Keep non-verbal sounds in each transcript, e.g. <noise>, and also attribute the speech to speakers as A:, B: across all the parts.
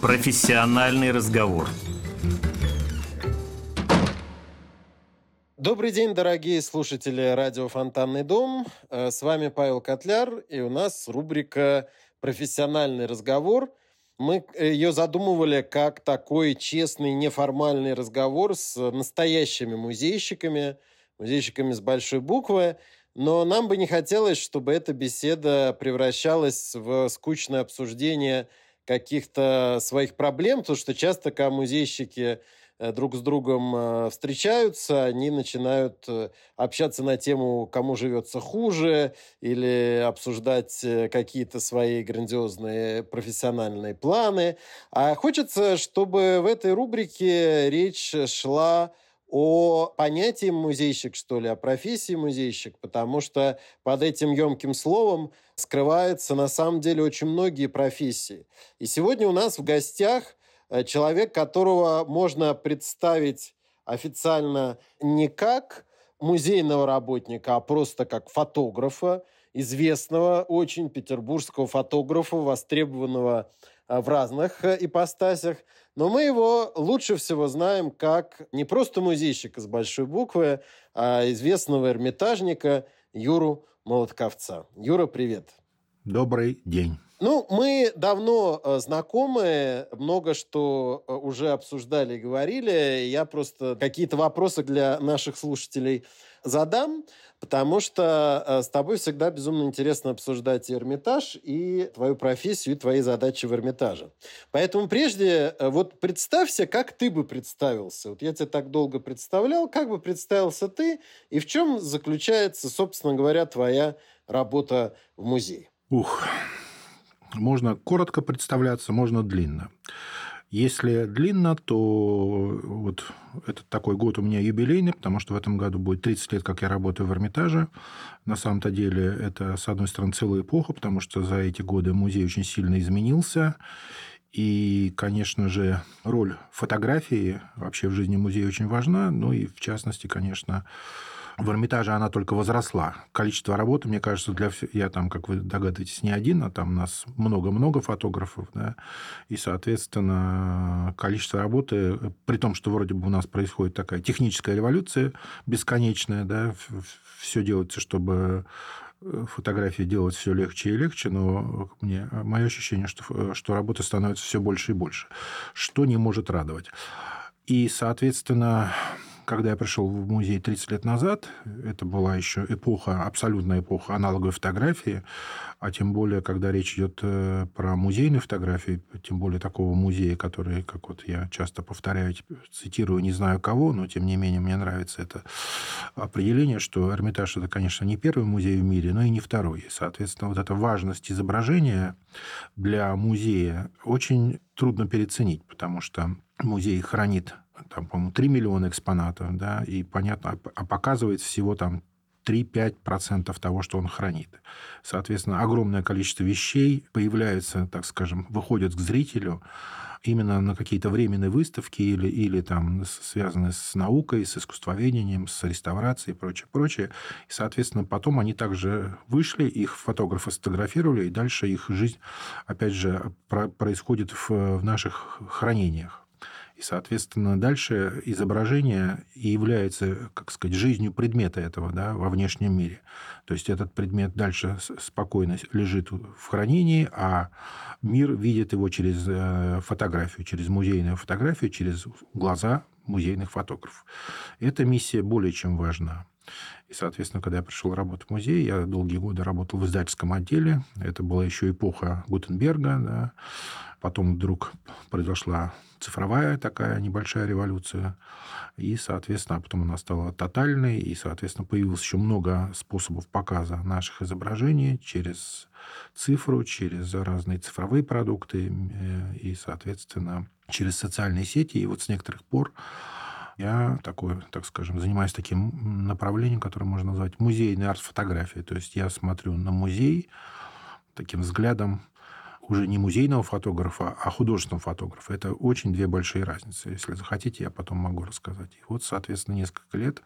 A: Профессиональный разговор.
B: Добрый день, дорогие слушатели радио «Фонтанный дом». Э, с вами Павел Котляр, и у нас рубрика «Профессиональный разговор». Мы э, ее задумывали как такой честный, неформальный разговор с настоящими музейщиками, музейщиками с большой буквы, но нам бы не хотелось, чтобы эта беседа превращалась в скучное обсуждение каких-то своих проблем, потому что часто, когда музейщики э, друг с другом э, встречаются, они начинают э, общаться на тему, кому живется хуже, или обсуждать какие-то свои грандиозные профессиональные планы. А хочется, чтобы в этой рубрике речь шла о понятии музейщик, что ли, о профессии музейщик, потому что под этим емким словом скрывается на самом деле очень многие профессии. И сегодня у нас в гостях э, человек, которого можно представить официально не как музейного работника, а просто как фотографа, известного очень петербургского фотографа, востребованного э, в разных э, ипостасях. Но мы его лучше всего знаем как не просто музейщика с большой буквы, а известного эрмитажника Юру Молотковца. Юра, привет.
C: Добрый день.
B: Ну, мы давно э, знакомы, много что э, уже обсуждали и говорили. Я просто какие-то вопросы для наших слушателей задам, потому что э, с тобой всегда безумно интересно обсуждать и Эрмитаж, и твою профессию, и твои задачи в Эрмитаже. Поэтому прежде вот представься, как ты бы представился. Вот я тебя так долго представлял, как бы представился ты, и в чем заключается, собственно говоря, твоя работа в музее?
C: Ух, можно коротко представляться, можно длинно. Если длинно, то вот этот такой год у меня юбилейный, потому что в этом году будет 30 лет, как я работаю в Эрмитаже. На самом-то деле это, с одной стороны, целая эпоха, потому что за эти годы музей очень сильно изменился. И, конечно же, роль фотографии вообще в жизни музея очень важна. Ну и, в частности, конечно, в Эрмитаже она только возросла. Количество работы, мне кажется, для всех... Я там, как вы догадываетесь, не один, а там нас много-много фотографов, да, и, соответственно, количество работы, при том, что вроде бы у нас происходит такая техническая революция бесконечная, да, все делается, чтобы э, фотографии делать все легче и легче, но мне, мое ощущение, что, что работы становится все больше и больше, что не может радовать. И, соответственно, когда я пришел в музей 30 лет назад, это была еще эпоха, абсолютная эпоха аналоговой фотографии, а тем более, когда речь идет э, про музейную фотографию, тем более такого музея, который, как вот я часто повторяю, цитирую не знаю кого, но тем не менее мне нравится это определение, что Эрмитаж это, конечно, не первый музей в мире, но и не второй. Соответственно, вот эта важность изображения для музея очень трудно переоценить, потому что музей хранит там, по-моему, 3 миллиона экспонатов, да, и понятно, а показывает всего там 3-5% того, что он хранит. Соответственно, огромное количество вещей появляются, так скажем, выходят к зрителю именно на какие-то временные выставки или, или там связанные с наукой, с искусствоведением, с реставрацией и прочее, прочее. И, соответственно, потом они также вышли, их фотографы сфотографировали, и дальше их жизнь, опять же, происходит в наших хранениях. И, соответственно, дальше изображение и является, как сказать, жизнью предмета этого да, во внешнем мире. То есть этот предмет дальше спокойно лежит в хранении, а мир видит его через э, фотографию, через музейную фотографию, через глаза музейных фотографов. Эта миссия более чем важна. И, соответственно, когда я пришел работать в музей, я долгие годы работал в издательском отделе. Это была еще эпоха Гутенберга. Да. Потом вдруг произошла цифровая такая небольшая революция. И, соответственно, а потом она стала тотальной. И, соответственно, появилось еще много способов показа наших изображений через цифру, через разные цифровые продукты э, и, соответственно, через социальные сети. И вот с некоторых пор я такой, так скажем, занимаюсь таким направлением, которое можно назвать музейной арт-фотографией. То есть я смотрю на музей таким взглядом уже не музейного фотографа, а художественного фотографа. Это очень две большие разницы. Если захотите, я потом могу рассказать. И вот, соответственно, несколько лет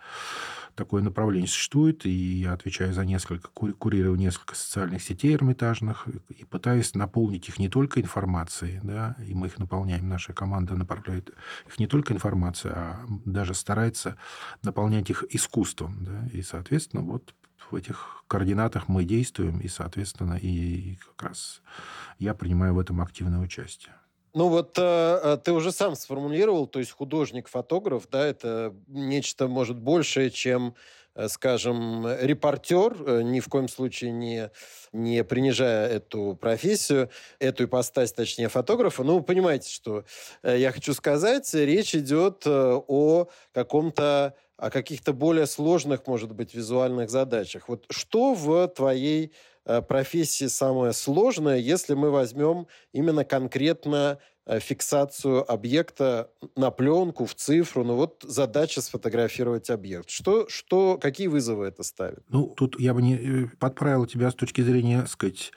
C: такое направление существует, и я отвечаю за несколько, курирую несколько социальных сетей эрмитажных и пытаюсь наполнить их не только информацией, да, и мы их наполняем, наша команда направляет их не только информацией, а даже старается наполнять их искусством, да, и, соответственно, вот в этих координатах мы действуем, и, соответственно, и как раз я принимаю в этом активное участие.
B: Ну вот э, э, ты уже сам сформулировал, то есть художник-фотограф, да, это нечто, может, большее, чем, э, скажем, репортер, э, ни в коем случае не, не принижая эту профессию, эту ипостась, точнее, фотографа. Ну, вы понимаете, что я хочу сказать, речь идет о каком-то о каких-то более сложных, может быть, визуальных задачах. Вот что в твоей э, профессии самое сложное, если мы возьмем именно конкретно э, фиксацию объекта на пленку, в цифру. Ну вот задача сфотографировать объект. Что, что, какие вызовы это ставит?
C: Ну, тут я бы не э, подправил тебя с точки зрения, так сказать,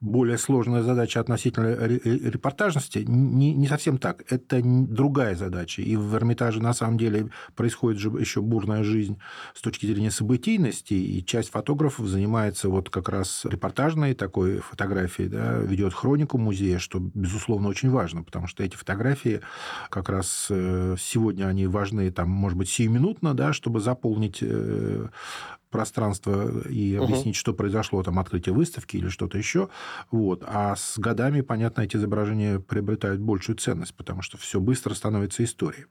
C: более сложная задача относительно репортажности. Не, не совсем так. Это другая задача. И в Эрмитаже на самом деле происходит же еще бурная жизнь с точки зрения событийности, и часть фотографов занимается вот как раз репортажной такой фотографией, да, ведет хронику музея, что, безусловно, очень важно, потому что эти фотографии как раз э, сегодня они важны, там, может быть, сиюминутно, да, чтобы заполнить э, пространство и объяснить, угу. что произошло, там, открытие выставки или что-то еще. Вот. А с годами, понятно, эти изображения приобретают большую ценность, потому что все быстро становится историей.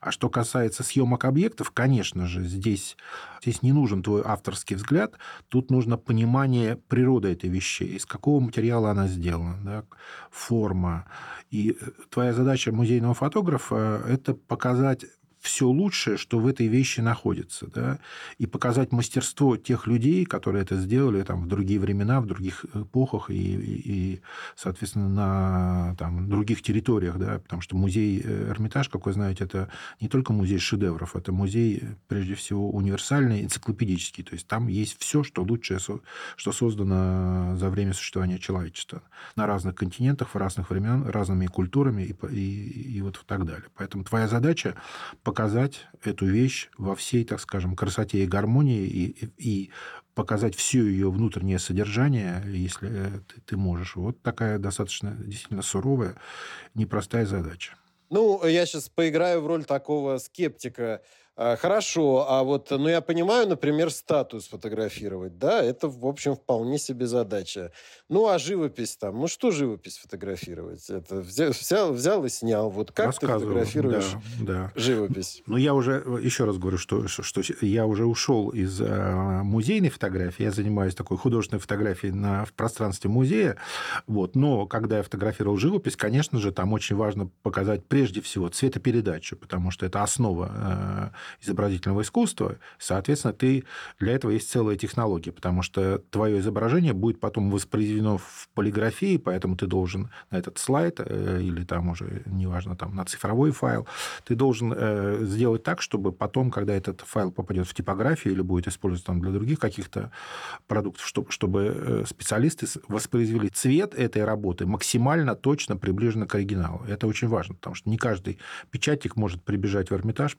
C: А что касается съемок объектов, конечно же, здесь, здесь не нужен твой авторский взгляд, тут нужно понимание природы этой вещи, из какого материала она сделана, да, форма. И э, твоя задача музейного фотографа – это показать все лучшее, что в этой вещи находится, да, и показать мастерство тех людей, которые это сделали там, в другие времена, в других эпохах и, и, соответственно, на там, других территориях, да, потому что музей э, Эрмитаж, как вы знаете, это не только музей шедевров, это музей, прежде всего, универсальный, энциклопедический, то есть там есть все, что лучшее, что создано за время существования человечества на разных континентах, в разных времен, разными культурами и, и, и вот так далее. Поэтому твоя задача показать эту вещь во всей, так скажем, красоте и гармонии и, и показать все ее внутреннее содержание, если ты, ты можешь. Вот такая достаточно действительно суровая, непростая задача.
B: Ну, я сейчас поиграю в роль такого скептика хорошо, а вот, ну, я понимаю, например, статус фотографировать, да, это, в общем, вполне себе задача. Ну, а живопись там, ну, что живопись фотографировать? Это взял, взял и снял. Вот как ты фотографируешь да, да. живопись?
C: Ну, я уже, еще раз говорю, что, что, я уже ушел из э, музейной фотографии, я занимаюсь такой художественной фотографией на, в пространстве музея, вот, но когда я фотографировал живопись, конечно же, там очень важно показать прежде всего цветопередачу, потому что это основа э, изобразительного искусства, соответственно, ты для этого есть целая технология, потому что твое изображение будет потом воспроизведено в полиграфии, поэтому ты должен на этот слайд э, или там уже, неважно, там на цифровой файл, ты должен э, сделать так, чтобы потом, когда этот файл попадет в типографию или будет использоваться там для других каких-то продуктов, чтобы, чтобы э, специалисты воспроизвели цвет этой работы максимально точно приближенно к оригиналу. Это очень важно, потому что не каждый печатник может прибежать в Эрмитаж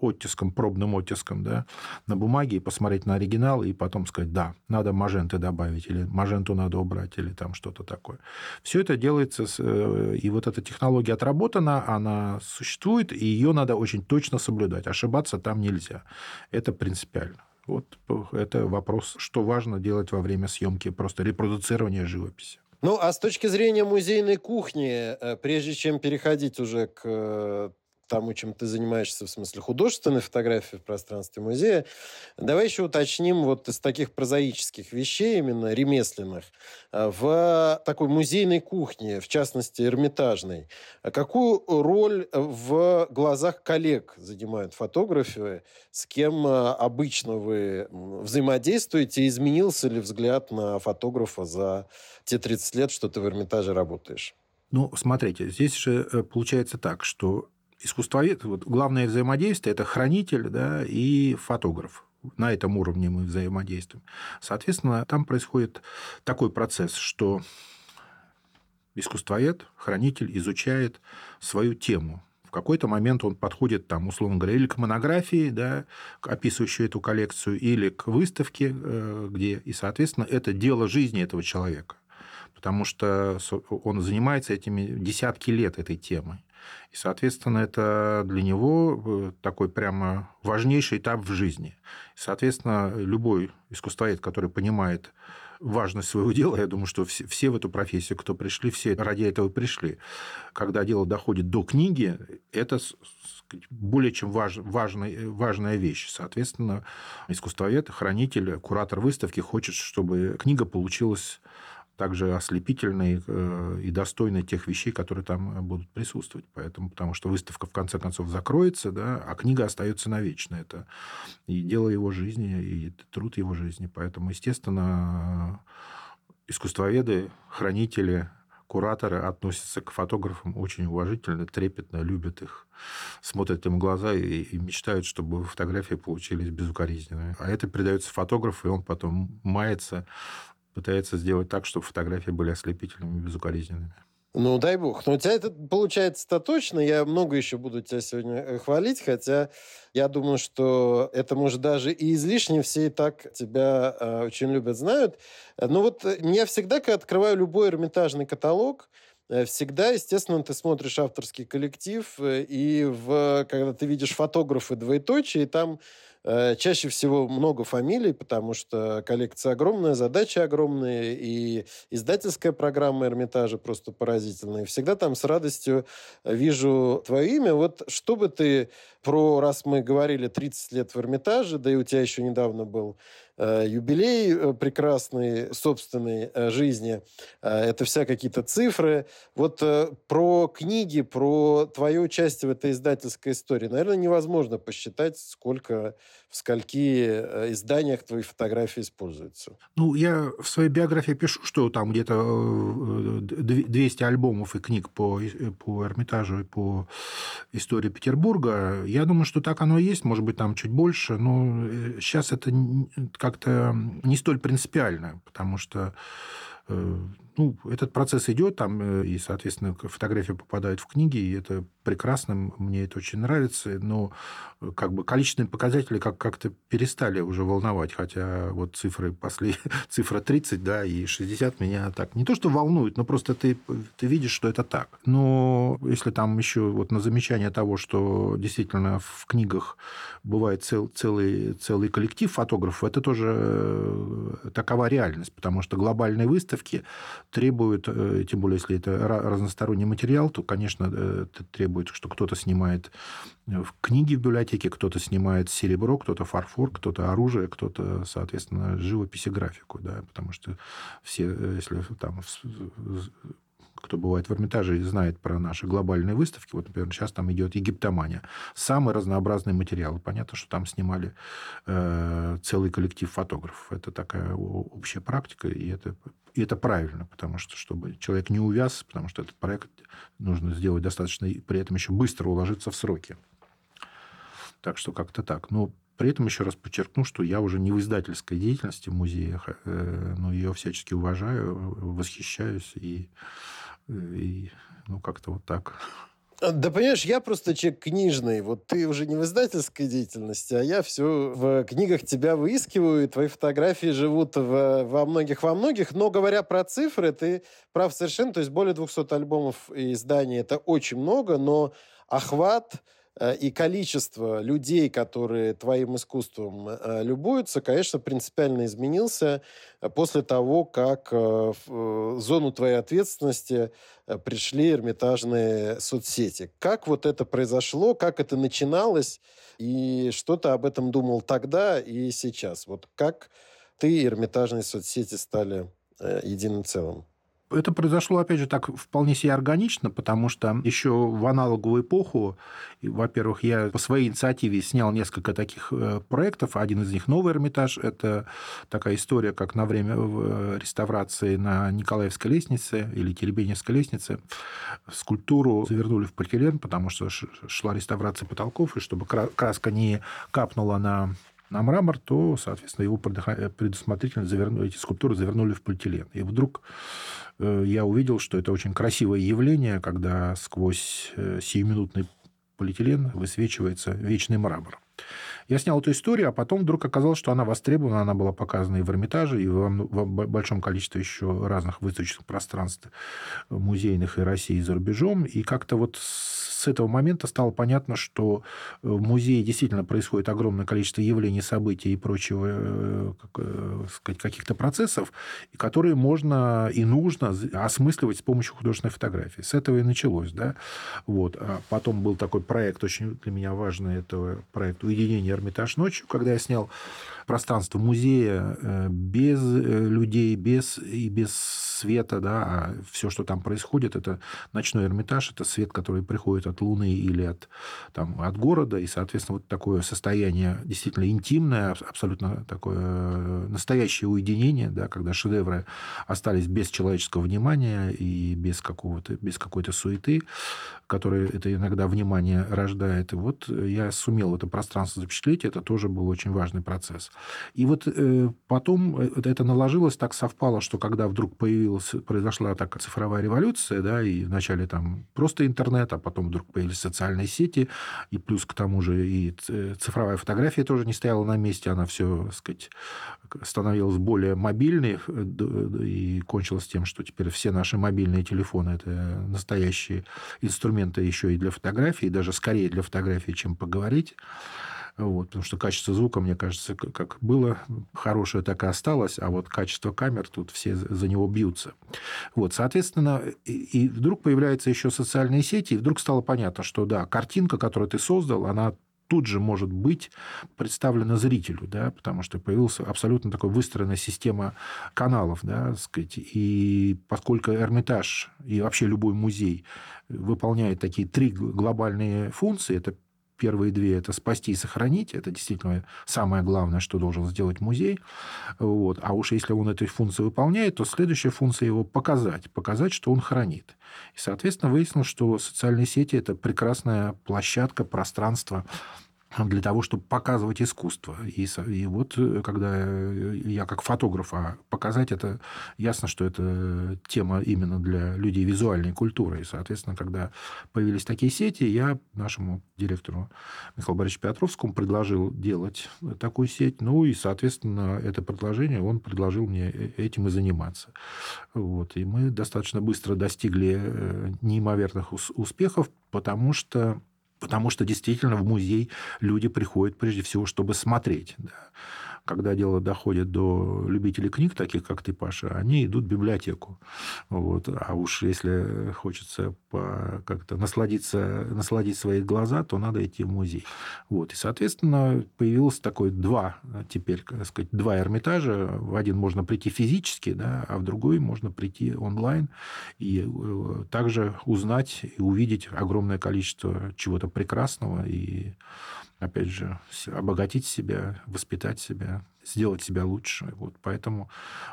C: оттиском, пробным оттиском да, на бумаге и посмотреть на оригинал и потом сказать, да, надо маженты добавить, или маженту надо убрать, или там что-то такое. Все это делается, э, и вот эта технология отработана, она существует, и ее надо очень точно соблюдать. Ошибаться там нельзя. Это принципиально. Вот это вопрос, что важно делать во время съемки, просто репродуцирования живописи.
B: Ну, а с точки зрения музейной кухни, э, прежде чем переходить уже к э, тому, чем ты занимаешься, в смысле художественной фотографии в пространстве музея. Давай еще уточним вот из таких прозаических вещей, именно ремесленных, э, в такой музейной кухне, в частности, эрмитажной. Какую роль в глазах коллег занимают фотографы? С кем э, обычно вы взаимодействуете? Изменился ли взгляд на фотографа за те 30 лет, что ты в Эрмитаже работаешь?
C: Ну, смотрите, здесь же э, получается так, что искусствовед, вот главное взаимодействие – это хранитель да, и фотограф. На этом уровне мы взаимодействуем. Соответственно, там происходит такой процесс, что искусствовед, хранитель изучает свою тему. В какой-то момент он подходит, там, условно говоря, или к монографии, да, описывающей эту коллекцию, или к выставке, э, где, и, соответственно, это дело жизни этого человека. Потому что он занимается этими десятки лет этой темой. И, соответственно, это для него э, такой прямо важнейший этап в жизни. И, соответственно, любой искусствовед, который понимает важность своего <laughs> дела. Я думаю, что все, все в эту профессию, кто пришли, все ради этого пришли. Когда дело доходит до книги, это более чем важ, важная, важная вещь. Соответственно, искусствовед, хранитель, куратор выставки хочет, чтобы книга получилась также ослепительной э, и достойной тех вещей, которые там будут присутствовать. Поэтому, потому что выставка в конце концов закроется, да, а книга остается навечно. Это и дело его жизни, и труд его жизни. Поэтому, естественно, искусствоведы, хранители, кураторы относятся к фотографам очень уважительно, трепетно, любят их, смотрят им в глаза и, и мечтают, чтобы фотографии получились безукоризненными. А это передается фотографу, и он потом мается пытается сделать так, чтобы фотографии были ослепительными и безукоризненными.
B: Ну, дай бог. Но у тебя это получается-то точно. Я много еще буду тебя сегодня э, хвалить, хотя я думаю, что это, может, даже и излишне. Все и так тебя э, очень любят, знают. Но вот э, я всегда, когда открываю любой эрмитажный каталог, э, всегда, естественно, ты смотришь авторский коллектив, и в, когда ты видишь фотографы двоеточие, и там чаще всего много фамилий, потому что коллекция огромная, задачи огромные, и издательская программа Эрмитажа просто поразительная. Всегда там с радостью вижу твое имя. Вот что бы ты про, раз мы говорили 30 лет в Эрмитаже, да и у тебя еще недавно был Э, юбилей э, прекрасной собственной э, жизни. Это вся какие-то цифры. Вот про книги, про твое участие в этой издательской истории, наверное, невозможно посчитать, сколько в скольки изданиях твои фотографии используются.
C: Ну, я в своей биографии пишу, что там где-то 200 альбомов и книг по, по Эрмитажу и по истории Петербурга. Я думаю, что так оно и есть, может быть, там чуть больше, но сейчас это как-то не столь принципиально, потому что э, ну, этот процесс идет там, э, и, соответственно, фотография попадает в книги, и это прекрасно, мне это очень нравится, но э, как бы количественные показатели как- как-то перестали уже волновать, хотя вот цифры после <laughs> цифра 30, да, и 60 меня так не то что волнует, но просто ты, ты видишь, что это так. Но если там еще вот на замечание того, что действительно в книгах бывает цел, целый, целый коллектив фотографов, это тоже э, такова реальность, потому что глобальные выставки требуют, э, тем более, если это разносторонний материал, то, конечно, э, требует, что кто-то снимает э, книги в библиотеке, кто-то снимает серебро, кто-то фарфор, кто-то оружие, кто-то, соответственно, живопись и графику, да, потому что все, если там кто бывает в Эрмитаже и знает про наши глобальные выставки, вот, например, сейчас там идет египтомания. Самый разнообразный материал. Понятно, что там снимали э, целый коллектив фотографов. Это такая общая практика, и это, и это правильно, потому что, чтобы человек не увяз, потому что этот проект нужно сделать достаточно, и при этом еще быстро уложиться в сроки. Так что как-то так. Но при этом еще раз подчеркну, что я уже не в издательской деятельности в музеях, э, но ее всячески уважаю, восхищаюсь и и, ну, как-то вот так.
B: Да, понимаешь, я просто человек книжный. Вот ты уже не в издательской деятельности, а я все в книгах тебя выискиваю, и твои фотографии живут в, во многих, во многих. Но говоря про цифры, ты прав совершенно. То есть более 200 альбомов и изданий – это очень много, но охват и количество людей, которые твоим искусством э, любуются, конечно, принципиально изменился э, после того, как в зону твоей ответственности пришли эрмитажные соцсети. Как вот это произошло, как это начиналось, и что ты об этом думал тогда и сейчас? Вот как ты и эрмитажные соцсети стали единым целым?
C: Это произошло, опять же, так вполне себе органично, потому что еще в аналоговую эпоху, во-первых, я по своей инициативе снял несколько таких э, проектов. Один из них «Новый Эрмитаж». Это такая история, как на время э, реставрации на Николаевской лестнице или Теребеневской лестнице скульптуру завернули в полиэтилен, потому что шла реставрация потолков, и чтобы краска не капнула на на мрамор, то, соответственно, его предусмотрительно завернули, эти скульптуры завернули в полиэтилен. И вдруг э, я увидел, что это очень красивое явление, когда сквозь э, сиюминутный полиэтилен высвечивается вечный мрамор. Я снял эту историю, а потом вдруг оказалось, что она востребована, она была показана и в Эрмитаже, и в, в большом количестве еще разных выставочных пространств музейных и России, и за рубежом. И как-то вот с этого момента стало понятно, что э, в музее действительно происходит огромное количество явлений, событий и прочего, э, э, сказать, каких-то процессов, которые можно и нужно осмысливать с помощью художественной фотографии. С этого и началось. Да? Вот. А потом был такой проект, очень для меня важный, это проект «Уединение Эрмитаж ночью», когда я снял пространство музея без людей, без, и без света, да, а все, что там происходит, это ночной Эрмитаж, это свет, который приходит от Луны или от, там, от города, и, соответственно, вот такое состояние действительно интимное, абсолютно такое э, настоящее уединение, да, когда шедевры остались без человеческого внимания и без, какого-то, без какой-то суеты, которая это иногда внимание рождает. И вот я сумел это пространство запечатлеть, это тоже был очень важный процесс. И вот э, потом э, это наложилось, так совпало, что когда вдруг появилась, произошла такая цифровая революция, да, и вначале там просто интернет, а потом вдруг появились социальные сети, и плюс к тому же и цифровая фотография тоже не стояла на месте, она все, так сказать, становилась более мобильной, и кончилось тем, что теперь все наши мобильные телефоны – это настоящие инструменты еще и для фотографии, даже скорее для фотографии, чем поговорить. Вот, потому что качество звука, мне кажется, как было хорошее, так и осталось, а вот качество камер, тут все за него бьются. Вот, соответственно, и, вдруг появляются еще социальные сети, и вдруг стало понятно, что да, картинка, которую ты создал, она тут же может быть представлена зрителю, да, потому что появилась абсолютно такая выстроенная система каналов, да, сказать, и поскольку Эрмитаж и вообще любой музей выполняет такие три глобальные функции, это Первые две – это спасти и сохранить. Это действительно самое главное, что должен сделать музей. Вот. А уж если он этой функции выполняет, то следующая функция его – показать. Показать, что он хранит. И, соответственно, выяснилось, что социальные сети – это прекрасная площадка, пространство для того, чтобы показывать искусство. И, и вот э, когда я как фотограф, а показать это, ясно, что это тема именно для людей визуальной культуры. И, соответственно, когда появились такие сети, я нашему директору Михаилу Борисовичу Петровскому предложил делать такую сеть. Ну и, соответственно, это предложение он предложил мне э, этим и заниматься. Вот. И мы достаточно быстро достигли э, неимоверных успехов, потому что Потому что действительно в музей люди приходят прежде всего, чтобы смотреть. Да когда дело доходит до любителей книг, таких как ты, Паша, они идут в библиотеку. Вот. А уж если хочется как-то насладиться, насладить свои глаза, то надо идти в музей. Вот. И, соответственно, появилось такое два, теперь, так сказать, два Эрмитажа. В один можно прийти физически, да, а в другой можно прийти онлайн и э, также узнать и увидеть огромное количество чего-то прекрасного и опять же, обогатить себя, воспитать себя, сделать себя лучше. Вот поэтому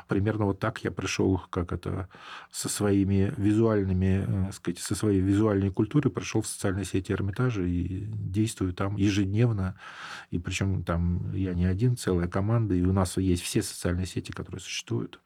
C: примерно вот так я пришел, как это, со своими визуальными, э, сказать, со своей визуальной культурой пришел в социальные сети Эрмитажа и действую там ежедневно. И причем там я не один, целая команда, и у нас есть все социальные сети, которые существуют.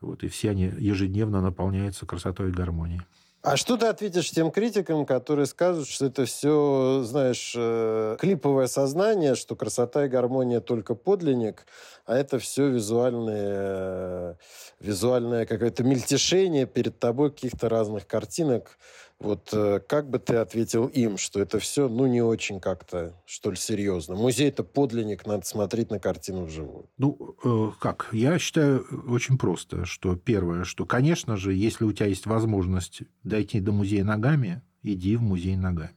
C: Вот, и все они ежедневно наполняются красотой и гармонией.
B: А что ты ответишь тем критикам, которые скажут, что это все, знаешь, э, клиповое сознание, что красота и гармония только подлинник, а это все визуальное, визуальное какое-то мельтешение перед тобой каких-то разных картинок, вот э, как бы ты ответил им, что это все, ну, не очень как-то, что ли, серьезно? Музей – это подлинник, надо смотреть на картину вживую.
C: Ну, э, как? Я считаю очень просто, что первое, что, конечно же, если у тебя есть возможность дойти до музея ногами, иди в музей ногами.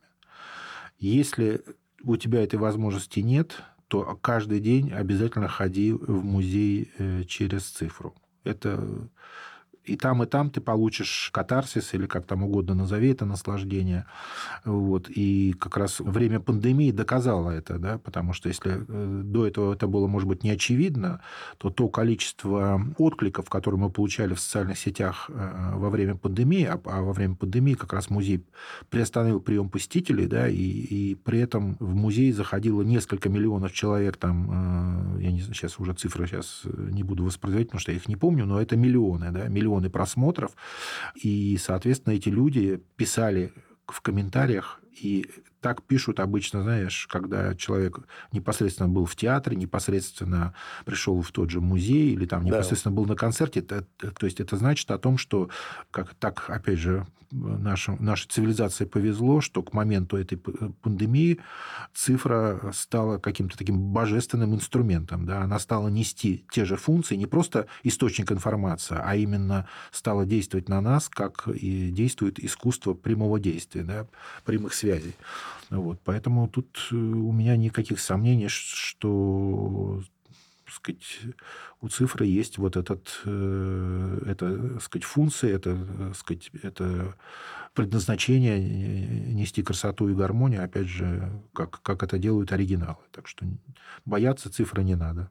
C: Если у тебя этой возможности нет, то каждый день обязательно ходи в музей э, через цифру. Это И там, и там ты получишь катарсис, или как там угодно назови это, наслаждение. Вот. И как раз время пандемии доказало это, да, потому что если э, до этого это было, может быть, не очевидно, то то количество откликов, которые мы получали в социальных сетях э, во время пандемии, а, а во время пандемии как раз музей приостановил прием посетителей, да, и, и при этом в музей заходило несколько миллионов человек, там, э, я не знаю, сейчас уже цифры сейчас не буду воспроизводить, потому что я их не помню, но это миллионы, да, миллионы просмотров, и, соответственно, эти люди писали в комментариях и так пишут обычно, знаешь, когда человек непосредственно был в театре, непосредственно пришел в тот же музей или там непосредственно да. был на концерте. Это, то есть это значит о том, что как так, опять же, наша, нашей цивилизации повезло, что к моменту этой пандемии цифра стала каким-то таким божественным инструментом. Да? Она стала нести те же функции, не просто источник информации, а именно стала действовать на нас, как и действует искусство прямого действия, да? прямых связей. Вот. Поэтому тут э, у меня никаких сомнений, что сказать, у цифры есть вот этот, э, это, сказать, функция, это, сказать, это предназначение нести красоту и гармонию, опять же, как, как это делают оригиналы. Так что бояться цифры не надо.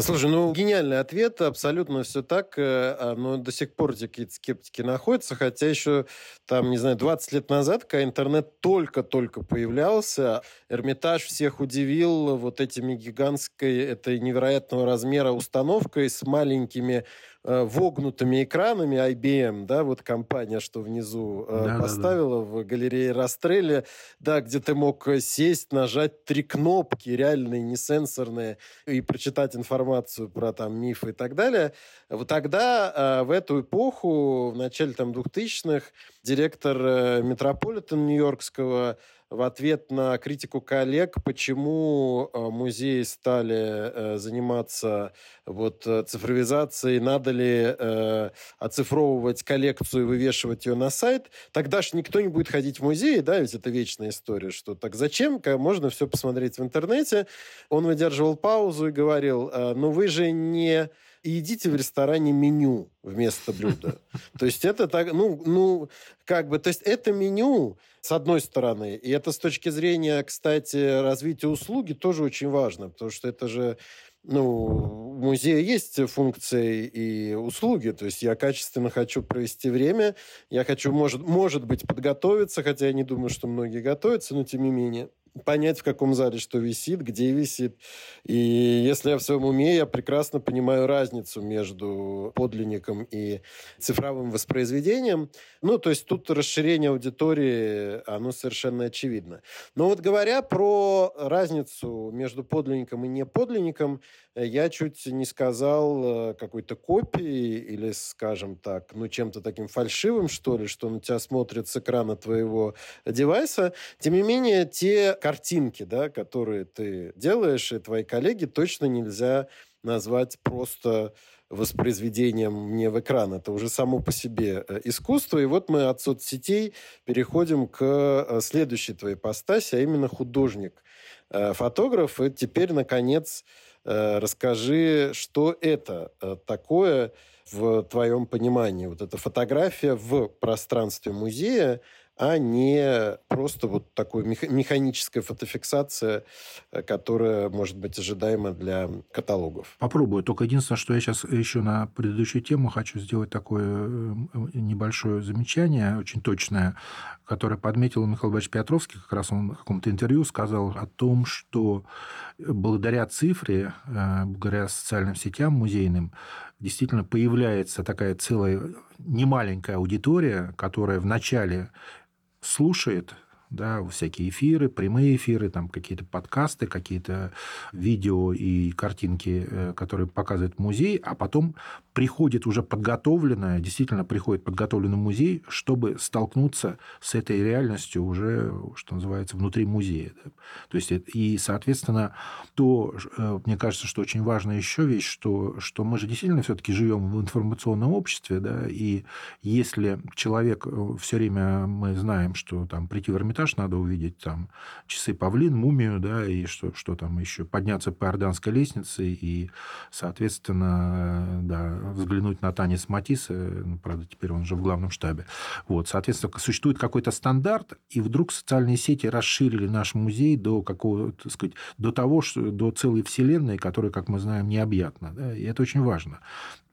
B: Слушай, ну гениальный ответ, абсолютно все так, э, а, но до сих пор какие-то скептики находятся, хотя еще там, не знаю, 20 лет назад, когда интернет только-только появлялся, Эрмитаж всех удивил вот этими гигантской, этой невероятного размера установкой с маленькими вогнутыми экранами IBM, да, вот компания, что внизу э, да, поставила да, да. в галерее Растрелли, да, где ты мог сесть, нажать три кнопки, реальные, не сенсорные, и прочитать информацию про там мифы и так далее. Вот тогда, э, в эту эпоху, в начале там 2000-х, директор Метрополитен Нью-Йоркского в ответ на критику коллег, почему э, музеи стали э, заниматься вот э, цифровизацией, надо ли оцифровывать коллекцию и вывешивать ее на сайт, тогда же никто не будет ходить в музей, да, ведь это вечная история, что так зачем, можно все посмотреть в интернете. Он выдерживал паузу и говорил, ну вы же не едите в ресторане меню вместо блюда. <laughs> То есть это так, ну, ну, как бы, то есть это меню, с одной стороны, и это с точки зрения, кстати, развития услуги тоже очень важно, потому что это же ну, в музее есть функции и услуги. То есть я качественно хочу провести время, я хочу, может, может быть, подготовиться, хотя я не думаю, что многие готовятся, но тем не менее понять, в каком зале что висит, где висит. И если я в своем уме, я прекрасно понимаю разницу между подлинником и цифровым воспроизведением. Ну, то есть тут расширение аудитории, оно совершенно очевидно. Но вот говоря про разницу между подлинником и неподлинником, я чуть не сказал э, какой-то копии или, скажем так, ну, чем-то таким фальшивым, что ли, что на тебя смотрит с экрана твоего девайса. Тем не менее, те картинки, да, которые ты делаешь, и твои коллеги, точно нельзя назвать просто воспроизведением мне в экран. Это уже само по себе э, искусство. И вот мы от соцсетей переходим к э, следующей твоей постаси, а именно художник. Фотограф. И теперь, наконец, Э, расскажи, что это э, такое в твоем понимании? Вот эта фотография в пространстве музея, а не просто вот такой механическая фотофиксация, э, которая может быть ожидаема для каталогов.
C: Попробую. Только единственное, что я сейчас еще на предыдущую тему хочу сделать такое небольшое замечание, очень точное, которое подметил Михаил Иванович Петровский, как раз он в каком-то интервью сказал о том, что благодаря цифре, э, благодаря социальным сетям музейным, действительно появляется такая целая немаленькая аудитория, которая вначале слушает да, всякие эфиры, прямые эфиры, там какие-то подкасты, какие-то видео и картинки, э, которые показывает музей, а потом приходит уже подготовленная, действительно приходит подготовленный музей, чтобы столкнуться с этой реальностью уже, что называется, внутри музея. Да. То есть, и, соответственно, то, э, мне кажется, что очень важная еще вещь, что, что мы же действительно все-таки живем в информационном обществе, да, и если человек э, все время мы знаем, что там прийти в Эрмитаж надо увидеть там часы павлин, мумию, да, и что, что там еще, подняться по Орданской лестнице и, соответственно, да, взглянуть на Танис Матис, ну, правда, теперь он уже в главном штабе. Вот, соответственно, существует какой-то стандарт, и вдруг социальные сети расширили наш музей до какого так сказать, до того, что, до целой вселенной, которая, как мы знаем, необъятна. Да? И это очень важно.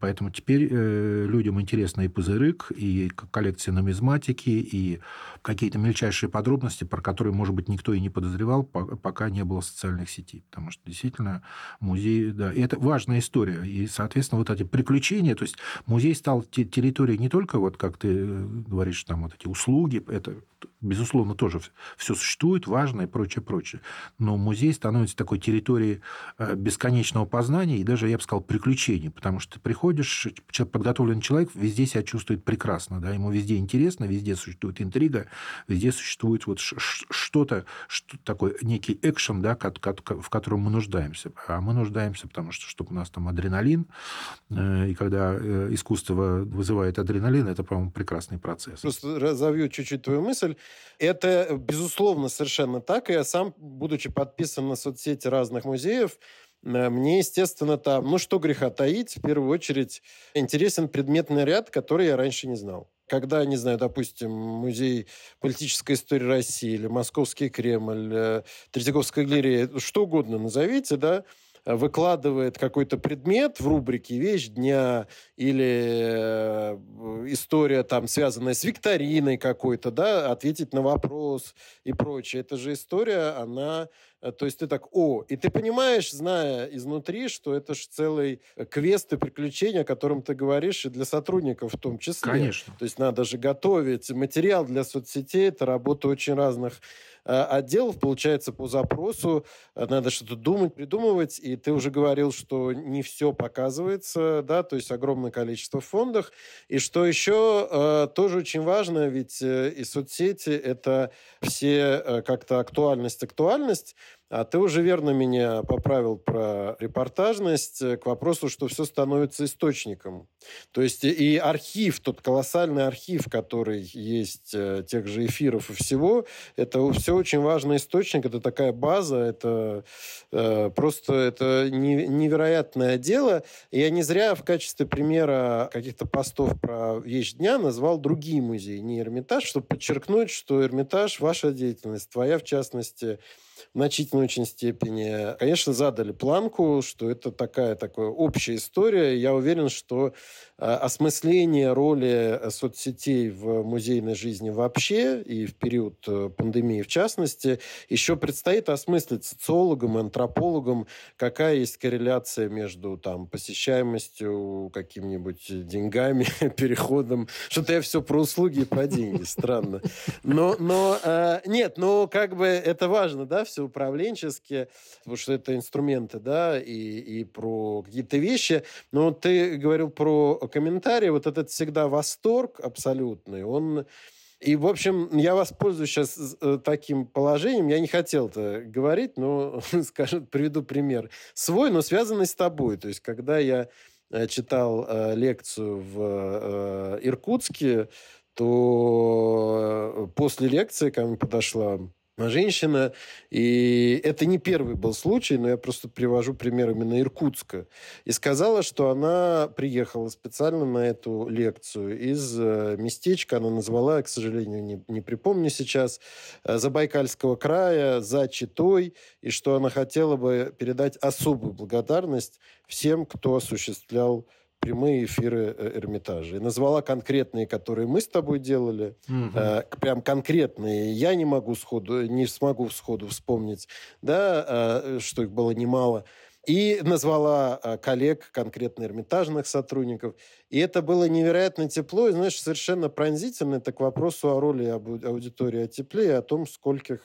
C: Поэтому теперь э, людям интересно и пузырык, и коллекция нумизматики, и какие-то мельчайшие подробности, про которые, может быть, никто и не подозревал, пока не было социальных сетей. Потому что действительно музей, да, и это важная история. И, соответственно, вот эти приключения, то есть музей стал территорией не только, вот как ты э, говоришь, там вот эти услуги, это безусловно, тоже все существует, важно и прочее, прочее. Но музей становится такой территорией э, бесконечного познания и даже, я бы сказал, приключений, потому что ты приходишь, подготовленный человек везде себя чувствует прекрасно, да, ему везде интересно, везде существует интрига, везде существует вот что-то, что такой некий экшен, да, в котором мы нуждаемся. А мы нуждаемся, потому что, чтобы у нас там адреналин, э, и когда э, искусство вызывает адреналин, это, по-моему, прекрасный процесс.
B: Просто разовью чуть-чуть твою мысль. Это, безусловно, совершенно так. Я сам, будучи подписан на соцсети разных музеев, мне, естественно, там, ну что греха таить, в первую очередь интересен предметный ряд, который я раньше не знал. Когда, не знаю, допустим, музей политической истории России или Московский Кремль, э, Третьяковская галерея, что угодно назовите, да, выкладывает какой-то предмет в рубрике «Вещь дня» или э, история, там, связанная с викториной какой-то, да, ответить на вопрос и прочее. Это же история, она... Э, то есть ты так, о, и ты понимаешь, зная изнутри, что это же целый квест и приключение, о котором ты говоришь, и для сотрудников в том числе.
C: Конечно.
B: То есть надо же готовить материал для соцсетей, это работа очень разных Э, отделов, получается, по запросу э, надо что-то думать, придумывать, и ты уже говорил, что не все показывается, да, то есть огромное количество в фондах, и что еще э, тоже очень важно, ведь и соцсети — это все как-то актуальность, актуальность, а ты уже верно меня поправил про репортажность к вопросу, что все становится источником. То есть и архив, тот колоссальный архив, который есть тех же эфиров и всего, это все очень важный источник, это такая база, это э, просто это невероятное дело. Я не зря в качестве примера каких-то постов про вещь дня назвал другие музеи, не Эрмитаж, чтобы подчеркнуть, что Эрмитаж, ваша деятельность, твоя в частности, в значительной очень степени, конечно, задали планку, что это такая, такая общая история. Я уверен, что а, осмысление роли э, соцсетей в музейной жизни вообще и в период э, пандемии в частности еще предстоит осмыслить социологам антропологам, какая есть корреляция между там, посещаемостью, какими-нибудь деньгами, <laughs> переходом. Что-то я все про услуги и про деньги. Странно. Но, но э, нет, но как бы это важно, да, все управленчески, потому что это инструменты, да, и, и про какие-то вещи. Но ты говорил про комментарий, вот этот всегда восторг абсолютный, он... И, в общем, я воспользуюсь сейчас э, таким положением. Я не хотел это говорить, но, <laughs> скажу, приведу пример. Свой, но связанный с тобой. То есть, когда я э, читал э, лекцию в Иркутске, то после лекции ко мне подошла женщина. И это не первый был случай, но я просто привожу пример именно Иркутска. И сказала, что она приехала специально на эту лекцию из э, местечка, она назвала, к сожалению, не, не припомню сейчас, э, Забайкальского края, за Читой, и что она хотела бы передать особую благодарность всем, кто осуществлял прямые эфиры э, Эрмитажа. И назвала конкретные, которые мы с тобой делали. Угу. Э, прям конкретные. Я не могу сходу, не смогу сходу вспомнить, да, э, что их было немало. И назвала э, коллег, конкретно эрмитажных сотрудников. И это было невероятно тепло, и, знаешь, совершенно пронзительно. Это к вопросу о роли аудитории о тепле и о том, скольких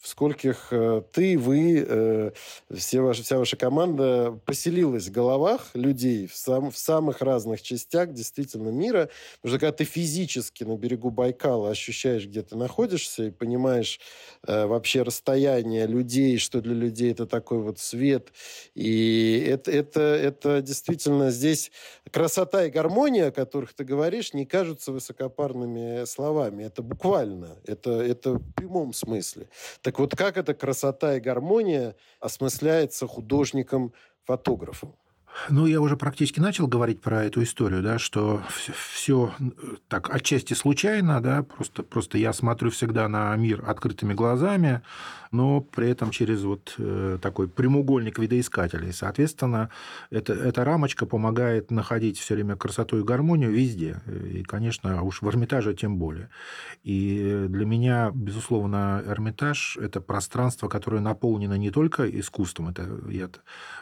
B: в скольких э, ты, вы, э, все ваши, вся ваша команда поселилась в головах людей в, сам, в самых разных частях действительно мира. Потому что когда ты физически на берегу Байкала ощущаешь, где ты находишься, и понимаешь э, вообще расстояние людей, что для людей это такой вот свет, и это, это, это действительно здесь красота и гармония, о которых ты говоришь, не кажутся высокопарными словами. Это буквально, это, это в прямом смысле. Так вот, как эта красота и гармония осмысляется художником-фотографом?
C: Ну, я уже практически начал говорить про эту историю, да, что все так отчасти случайно, да, просто, просто я смотрю всегда на мир открытыми глазами, но при этом через вот э, такой прямоугольник видоискателей. Соответственно, это, эта рамочка помогает находить все время красоту и гармонию везде. И, конечно, уж в Эрмитаже тем более. И для меня, безусловно, Эрмитаж – это пространство, которое наполнено не только искусством, это я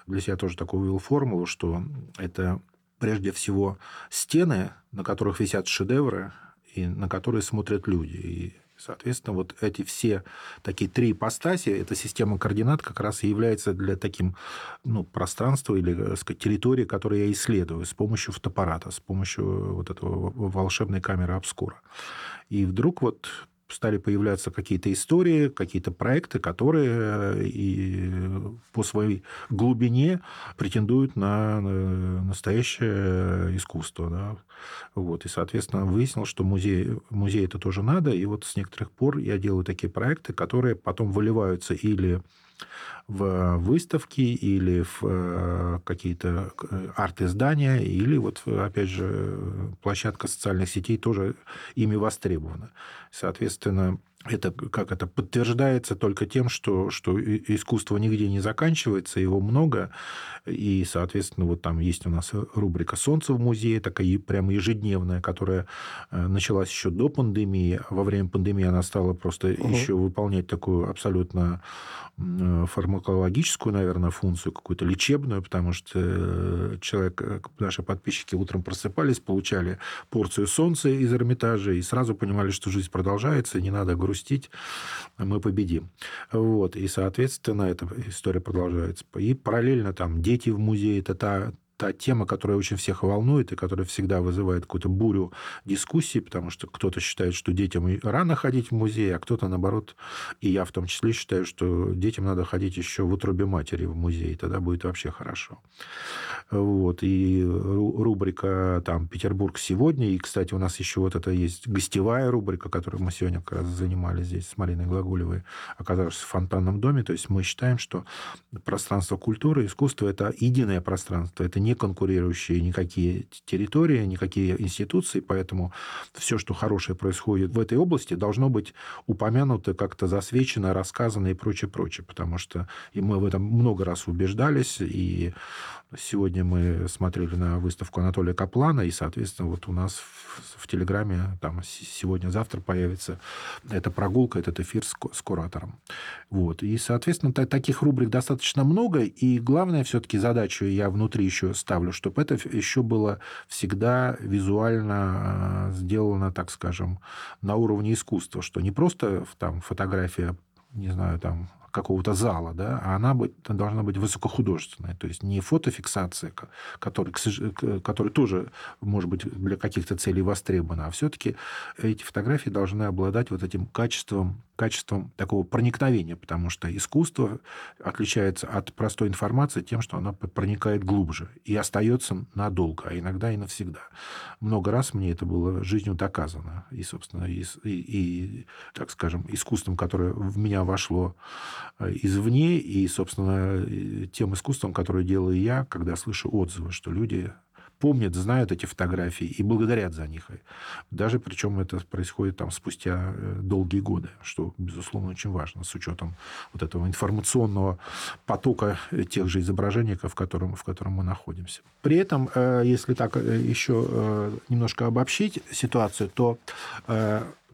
C: для себя тоже такую вывел формулу, что это прежде всего стены, на которых висят шедевры, и на которые смотрят люди. И Соответственно, вот эти все такие три ипостаси, эта система координат как раз и является для таким ну, пространства или э, сказать, территории, которые я исследую с помощью фотоаппарата, с помощью вот этого волшебной камеры обскура. И вдруг вот стали появляться какие-то истории, какие-то проекты, которые э, и по своей глубине претендуют на настоящее искусство. Да. Вот. И, соответственно, выяснил, что музей, музей это тоже надо. И вот с некоторых пор я делаю такие проекты, которые потом выливаются или в выставки или в э, какие-то э, арт-издания, или вот, опять же, площадка социальных сетей тоже ими востребована. Соответственно, это как это подтверждается только тем, что, что искусство нигде не заканчивается, его много, и, соответственно, вот там есть у нас рубрика «Солнце в музее», такая прямо ежедневная, которая э, началась еще до пандемии. Во время пандемии она стала просто угу. еще выполнять такую абсолютно фармакологическую, наверное, функцию, какую-то лечебную, потому что э, человек, э, наши подписчики утром просыпались, получали порцию солнца из Эрмитажа и сразу понимали, что жизнь продолжается, не надо грустить, мы победим. Вот. И, соответственно, эта история продолжается. И параллельно там дети в музее, это та та тема, которая очень всех волнует и которая всегда вызывает какую-то бурю дискуссий, потому что кто-то считает, что детям рано ходить в музей, а кто-то, наоборот, и я в том числе считаю, что детям надо ходить еще в утробе матери в музей, тогда будет вообще хорошо. Вот. И рубрика там «Петербург сегодня», и, кстати, у нас еще вот это есть гостевая рубрика, которую мы сегодня как раз занимались здесь с Мариной Глаголевой, оказавшись в фонтанном доме, то есть мы считаем, что пространство культуры, искусства – это единое пространство, это не не конкурирующие никакие территории, никакие институции, поэтому все, что хорошее происходит в этой области, должно быть упомянуто, как-то засвечено, рассказано и прочее, прочее, потому что и мы в этом много раз убеждались, и Сегодня мы смотрели на выставку Анатолия Каплана, и, соответственно, вот у нас в, в Телеграме там сегодня-завтра появится эта прогулка, этот эфир с, с куратором. Вот. И, соответственно, таких рубрик достаточно много, и главная все-таки задача я внутри еще ставлю, чтобы это еще было всегда визуально а, сделано, так скажем, на уровне искусства, что не просто там фотография не знаю, там, какого-то зала, да, а она быть, должна быть высокохудожественная, то есть не фотофиксация, которая, которая тоже, может быть, для каких-то целей востребована, а все-таки эти фотографии должны обладать вот этим качеством качеством такого проникновения, потому что искусство отличается от простой информации тем, что оно проникает глубже и остается надолго, а иногда и навсегда. Много раз мне это было жизнью доказано. И, собственно, и, и, и так скажем, искусством, которое в меня вошло э, извне, и, собственно, тем искусством, которое делаю я, когда слышу отзывы, что люди помнят, знают эти фотографии и благодарят за них. Даже причем это происходит там спустя э, долгие годы, что, безусловно, очень важно с учетом вот этого информационного потока тех же изображений, в котором, в котором мы находимся. При этом, э, если так э, еще немножко обобщить ситуацию, то,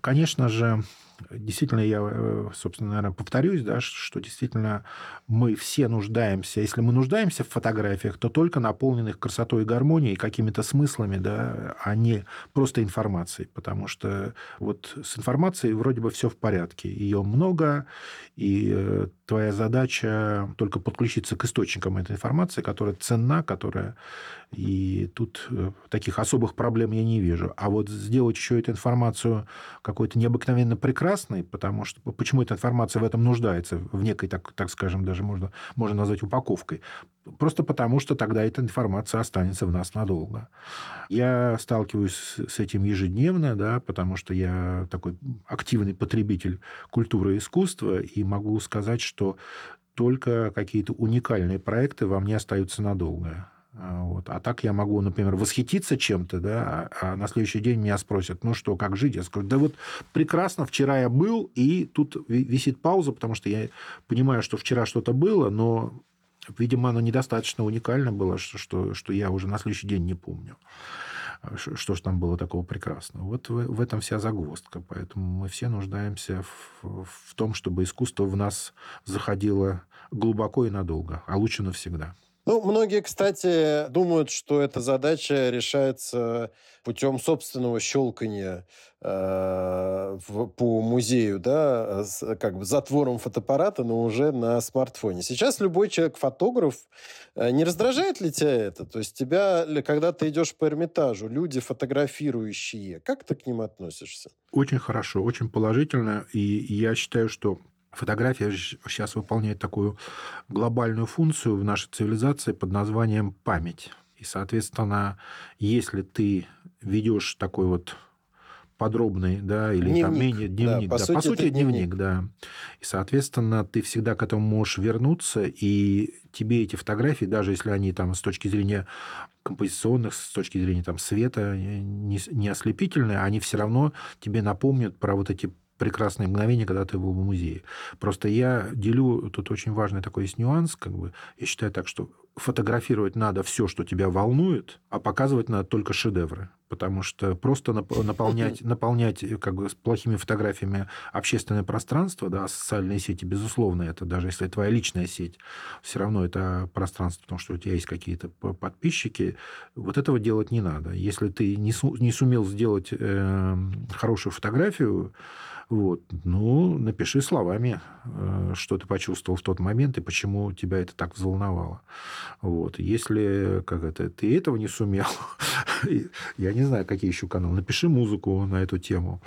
C: конечно же, действительно, я, э, собственно, наверное, повторюсь, да, что действительно мы все нуждаемся, если мы нуждаемся в фотографиях, то только наполненных красотой и гармонией, какими-то смыслами, да, а не просто информацией, потому что вот с информацией вроде бы все в порядке, ее много, и э, твоя задача только подключиться к источникам этой информации, которая ценна, которая... И тут э, таких особых проблем я не вижу. А вот сделать еще эту информацию какой-то необыкновенно прекрасной, потому что... Почему эта информация в этом нуждается? В некой, так, так скажем, даже можно, можно назвать упаковкой. Просто потому, что тогда эта информация останется в нас надолго. Я сталкиваюсь с этим ежедневно, да, потому что я такой активный потребитель культуры и искусства, и могу сказать, что только какие-то уникальные проекты во мне остаются надолго. А, вот. А так я могу, например, восхититься чем-то, да, а на следующий день меня спросят, ну что, как жить? Я скажу, да вот прекрасно, вчера я был, и тут висит пауза, потому что я понимаю, что вчера что-то было, но, видимо, оно недостаточно уникально было, что, что, что я уже на следующий день не помню что же там было такого прекрасного. Вот в, в этом вся загвоздка. Поэтому мы все нуждаемся в, в том, чтобы искусство в нас заходило глубоко и надолго, а лучше навсегда.
B: Ну, многие, кстати, думают, что эта задача решается путем собственного щелкания э, по музею, да, с, как бы затвором фотоаппарата, но уже на смартфоне. Сейчас любой человек-фотограф, э, не раздражает ли тебя это? То есть тебя, когда ты идешь по Эрмитажу, люди фотографирующие, как ты к ним относишься?
C: Очень хорошо, очень положительно. И я считаю, что Фотография сейчас выполняет такую глобальную функцию в нашей цивилизации под названием память. И, соответственно, если ты ведешь такой вот подробный, да, или
B: дневник.
C: там менее дневник,
B: да,
C: по
B: да, сути,
C: по сути дневник,
B: дневник,
C: да. И, соответственно, ты всегда к этому можешь вернуться, и тебе эти фотографии, даже если они там с точки зрения композиционных, с точки зрения там света не, не ослепительные, они все равно тебе напомнят про вот эти прекрасные мгновения, когда ты был в музее. Просто я делю, тут очень важный такой есть нюанс, как бы, я считаю так, что фотографировать надо все, что тебя волнует, а показывать надо только шедевры. Потому что просто <laughs> наполнять, наполнять как бы, с плохими фотографиями общественное пространство, да, социальные сети, безусловно, это даже если твоя личная сеть, все равно это пространство, потому что у тебя есть какие-то подписчики, вот этого делать не надо. Если ты не, су- не сумел сделать э, хорошую фотографию, вот. Ну, напиши словами, э, что ты почувствовал в тот момент и почему тебя это так взволновало. Вот. Если как это, ты этого не сумел, <laughs> я не знаю, какие еще каналы, напиши музыку на эту тему.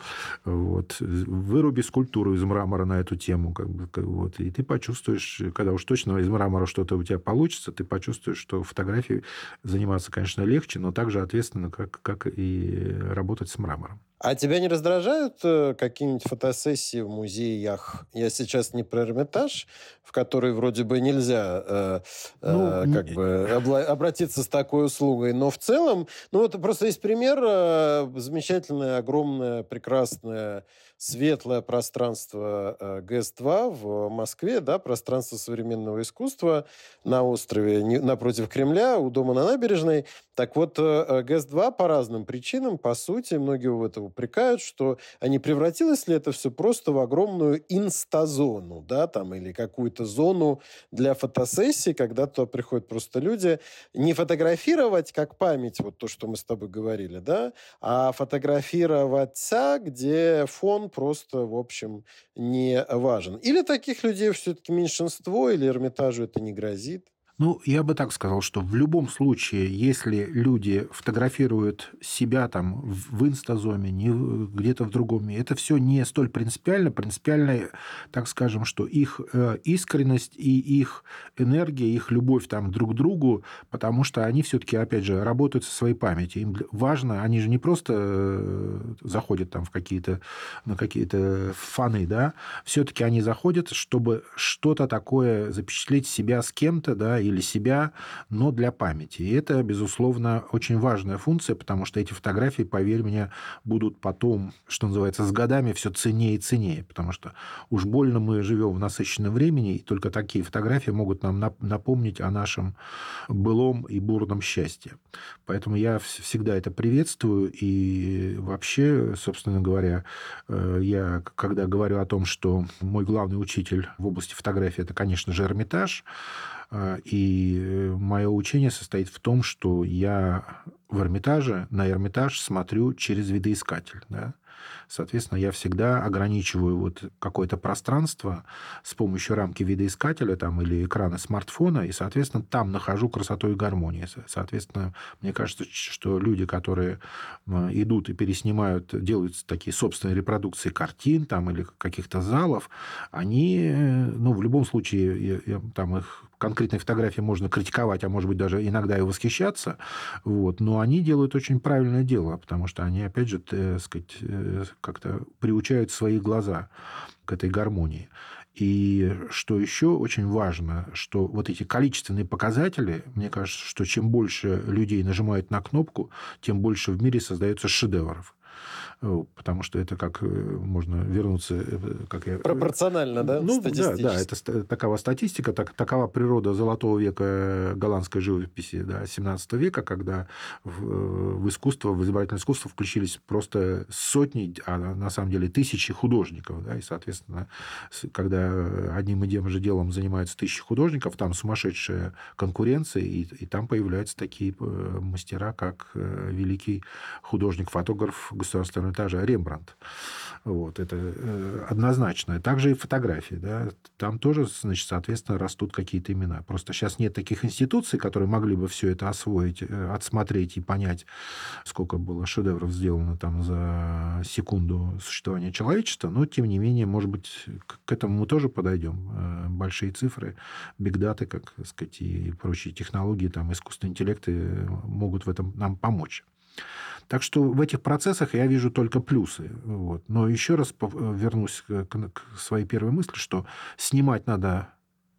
C: Вот. Выруби скульптуру из мрамора на эту тему. Как бы, вот. И ты почувствуешь, когда уж точно из мрамора что-то у тебя получится, ты почувствуешь, что фотографией заниматься, конечно, легче, но также ответственно, как, как и работать с мрамором.
B: А тебя не раздражают э, какие-нибудь фотосессии в музеях? Я сейчас не про Эрмитаж, в который вроде бы нельзя э, э ну, как не... бы обла- обратиться с такой услугой, но в целом, ну вот просто есть пример, э, замечательное, огромное, прекрасное светлое пространство э, ГЭС-2 в Москве, да, пространство современного искусства на острове напротив Кремля, у дома на набережной. Так вот, э, э, ГЭС-2 по разным причинам, по сути, многие в это упрекают, что а превратилось ли это все просто в огромную инстазону, да, там, или какую-то зону для фотосессий, когда туда приходят просто люди не фотографировать как память, вот то, что мы с тобой говорили, да, а фотографироваться, где фон просто, в общем, не важен. Или таких людей все-таки меньшинство, или Эрмитажу это не грозит?
C: Ну, я бы так сказал, что в любом случае, если люди фотографируют себя там в инстазоме, не где-то в другом это все не столь принципиально. Принципиально, так скажем, что их э, искренность и их энергия, их любовь там друг к другу, потому что они все-таки, опять же, работают со своей памятью. Им важно, они же не просто э, заходят там в какие-то, на какие-то фаны, да, все-таки они заходят, чтобы что-то такое запечатлеть себя с кем-то, да, или себя, но для памяти. И это, безусловно, очень важная функция, потому что эти фотографии, поверь мне, будут потом, что называется, с годами все ценнее и ценнее, потому что уж больно мы живем в насыщенном времени, и только такие фотографии могут нам напомнить о нашем былом и бурном счастье. Поэтому я всегда это приветствую, и вообще, собственно говоря, э, я, когда говорю о том, что мой главный учитель в области фотографии, это, конечно же, Эрмитаж, и э, мое учение состоит в том, что я в Эрмитаже, на Эрмитаж смотрю через видоискатель. Да? Соответственно, я всегда ограничиваю вот какое-то пространство с помощью рамки видоискателя там, или экрана смартфона, и, соответственно, там нахожу красоту и гармонию. Соответственно, мне кажется, что люди, которые идут и переснимают, делают такие собственные репродукции картин там, или каких-то залов, они, э, ну, в любом случае, там их конкретные фотографии можно критиковать, а может быть даже иногда и восхищаться, вот, но они делают очень правильное дело, потому что они, опять же, так сказать, э, как-то приучают свои глаза к этой гармонии. И что еще очень важно, что вот эти количественные показатели, мне кажется, что чем больше людей нажимают на кнопку, тем больше в мире создается шедевров. Э, потому что это как э, можно вернуться... Э, как я...
B: Пропорционально, да?
C: Ну, да, да, это такова статистика, так, такова природа золотого века голландской живописи да, 17 века, когда в, в искусство, в изобразительное искусство включились просто сотни, а на самом деле тысячи художников. Да, и, соответственно, когда одним и тем же делом занимаются тысячи художников, там сумасшедшая конкуренция, и, и там появляются такие мастера, как великий художник-фотограф государственного Эрмитажа Рембрандт. Вот, это э, однозначно. Также и фотографии. Да, там тоже, значит, соответственно, растут какие-то имена. Просто сейчас нет таких институций, которые могли бы все это освоить, э, отсмотреть и понять, сколько было шедевров сделано там за секунду существования человечества. Но, тем не менее, может быть, к этому мы тоже подойдем. Э, большие цифры, бигдаты, как сказать, и прочие технологии, там, искусственный интеллект могут в этом нам помочь. Так что в этих процессах я вижу только плюсы. Вот. Но еще раз вернусь к своей первой мысли, что снимать надо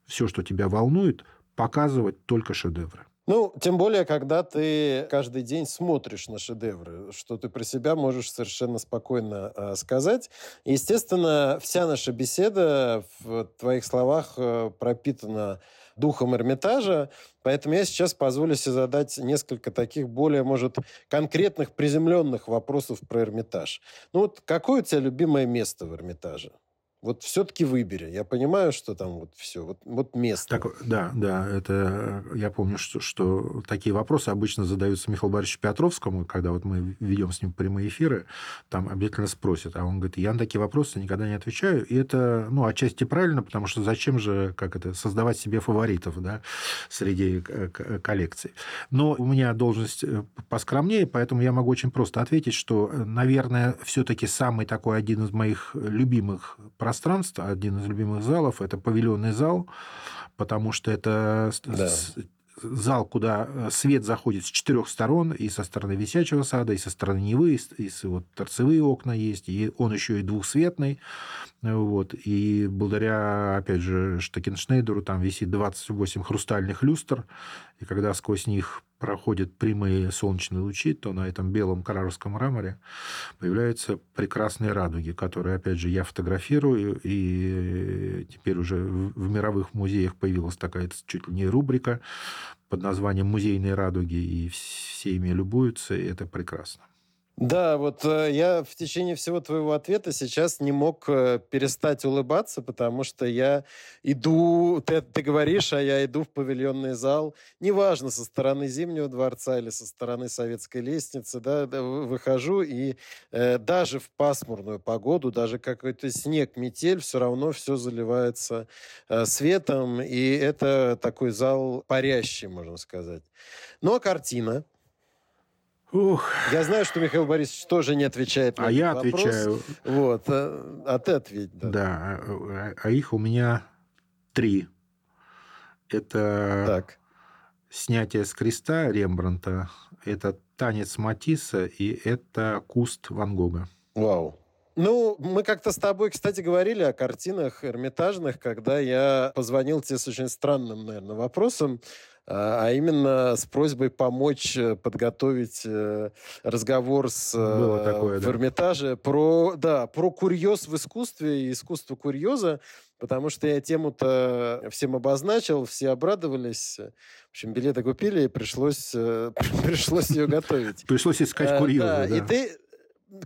C: все, что тебя волнует, показывать только шедевры.
B: Ну, тем более, когда ты каждый день смотришь на шедевры, что ты про себя можешь совершенно спокойно э, сказать. Естественно, вся наша беседа в твоих словах э, пропитана духом Эрмитажа, поэтому я сейчас позволю себе задать несколько таких более, может, конкретных, приземленных вопросов про Эрмитаж. Ну вот какое у тебя любимое место в Эрмитаже? Вот все-таки выбери. Я понимаю, что там вот все, вот, вот место.
C: Так, да, да, это я помню, что, что такие вопросы обычно задаются Михаилу Борисовичу Петровскому, когда вот мы ведем с ним прямые эфиры, там обязательно спросят, а он говорит, я на такие вопросы никогда не отвечаю, и это, ну, отчасти правильно, потому что зачем же, как это, создавать себе фаворитов, да, среди коллекций. Но у меня должность э, поскромнее, поэтому я могу очень просто ответить, что, наверное, все-таки самый такой один из моих любимых пространство, один из любимых залов, это павильонный зал, потому что это да. зал, куда э, свет заходит с четырех сторон, и со стороны висячего сада, и со стороны Невы, и, и вот торцевые окна есть, и он еще и двухсветный. Вот. И благодаря, опять же, Штекеншнейдеру там висит 28 хрустальных люстр, и когда сквозь них проходят прямые солнечные лучи, то на этом белом караровском мраморе появляются прекрасные радуги, которые, опять же, я фотографирую, и теперь уже в мировых музеях появилась такая чуть ли не рубрика под названием «Музейные радуги», и все ими любуются, и это прекрасно.
B: Да, вот э, я в течение всего твоего ответа сейчас не мог э, перестать улыбаться, потому что я иду, ты, ты говоришь, а я иду в павильонный зал, неважно, со стороны Зимнего дворца или со стороны Советской лестницы, да, выхожу, и э, даже в пасмурную погоду, даже какой-то снег, метель, все равно все заливается э, светом, и это такой зал парящий, можно сказать. Но ну, а картина – Ух. Я знаю, что Михаил Борисович тоже не отвечает
C: на а я вопрос. отвечаю.
B: Вот, а, а ты ответь.
C: Да, да а, а их у меня три. Это так. снятие с креста Рембранта, это танец Матисса и это куст Ван Гога.
B: Вау. Ну, мы как-то с тобой, кстати, говорили о картинах эрмитажных, когда я позвонил тебе с очень странным, наверное, вопросом а, а именно с просьбой помочь э, подготовить э, разговор с Было э, такое, в да. Эрмитаже про, да, про курьез в искусстве и искусство курьеза, потому что я тему-то всем обозначил, все обрадовались. В общем, билеты купили, и пришлось, <laughs> пришлось ее готовить.
C: Пришлось искать курьезы,
B: да. И ты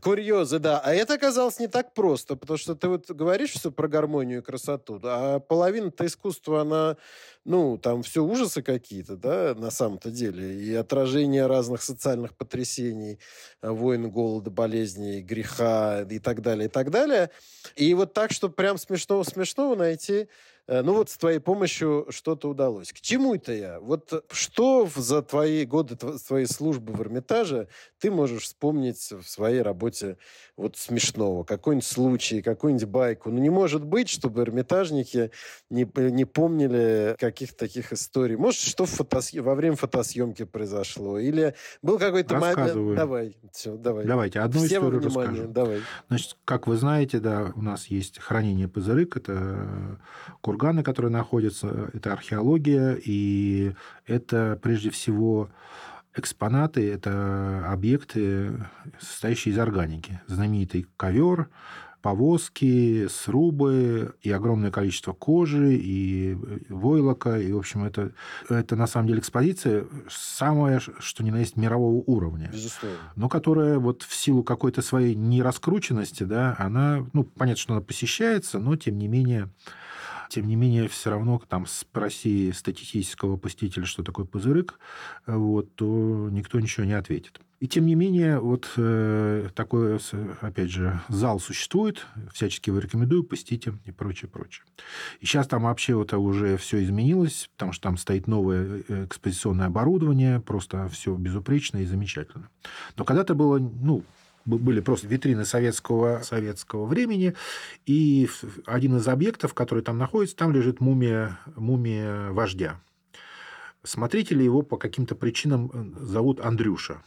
B: Курьезы, да. А это оказалось не так просто, потому что ты вот говоришь все про гармонию и красоту, а половина-то искусства, она, ну, там все ужасы какие-то, да, на самом-то деле. И отражение разных социальных потрясений, войн, голода, болезней, греха и так далее, и так далее. И вот так, чтобы прям смешного-смешного найти, ну вот с твоей помощью что-то удалось. К чему это я? Вот что за твои годы твоей службы в Эрмитаже ты можешь вспомнить в своей работе вот смешного? Какой-нибудь случай, какую-нибудь байку? Ну не может быть, чтобы эрмитажники не, не помнили каких-то таких историй. Может, что фотос... во время фотосъемки произошло? Или был какой-то момент... Давай, все, давай.
C: Давайте, одну Все историю внимание, расскажу.
B: Давай.
C: Значит, как вы знаете, да, у нас есть хранение Пызырык, это курганы, которые находятся, это археология, и это прежде всего экспонаты, это объекты, состоящие из органики. Знаменитый ковер, повозки, срубы и огромное количество кожи и войлока. И, в общем, это, это на самом деле экспозиция самая, что ни на есть, мирового уровня.
B: Безусловно.
C: Но которая вот в силу какой-то своей нераскрученности, да, она, ну, понятно, что она посещается, но, тем не менее, тем не менее, все равно там спроси статистического посетителя, что такое пузырык, вот, то никто ничего не ответит. И тем не менее, вот э, такой, опять же, зал существует, всячески его рекомендую, посетите и прочее, прочее. И сейчас там вообще вот уже все изменилось, потому что там стоит новое э, экспозиционное оборудование, просто все безупречно и замечательно. Но когда-то было, ну, были просто витрины советского, советского времени, и один из объектов, который там находится, там лежит мумия, мумия вождя. Смотрители его по каким-то причинам э, зовут Андрюша.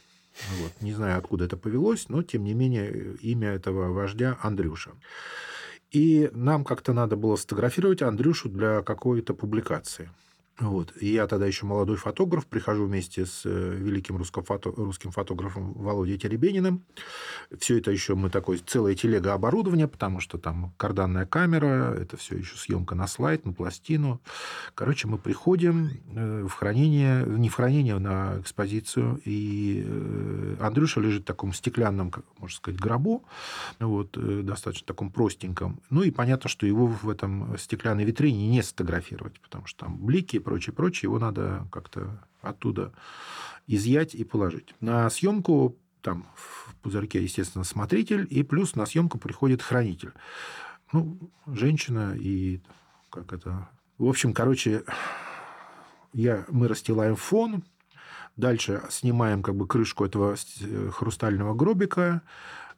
C: Вот. Не знаю, откуда это повелось, но, тем не менее, имя этого вождя Андрюша. И нам как-то надо было сфотографировать Андрюшу для какой-то публикации. Вот. И я тогда еще молодой фотограф, прихожу вместе с э, великим русским, фото, русским фотографом Володей Теребениным. Все это еще мы такой целая телега оборудования, потому что там карданная камера, это все еще съемка на слайд, на пластину. Короче, мы приходим э, в хранение, не в хранение, а на экспозицию, и э, Андрюша лежит в таком стеклянном, можно сказать, гробу, вот, достаточно таком простеньком. Ну и понятно, что его в этом стеклянной витрине не сфотографировать, потому что там блики, прочее, прочее, его надо как-то оттуда изъять и положить. На съемку там в пузырьке, естественно, смотритель, и плюс на съемку приходит хранитель. Ну, женщина и как это... В общем, короче, я, мы расстилаем фон, дальше снимаем как бы крышку этого хрустального гробика,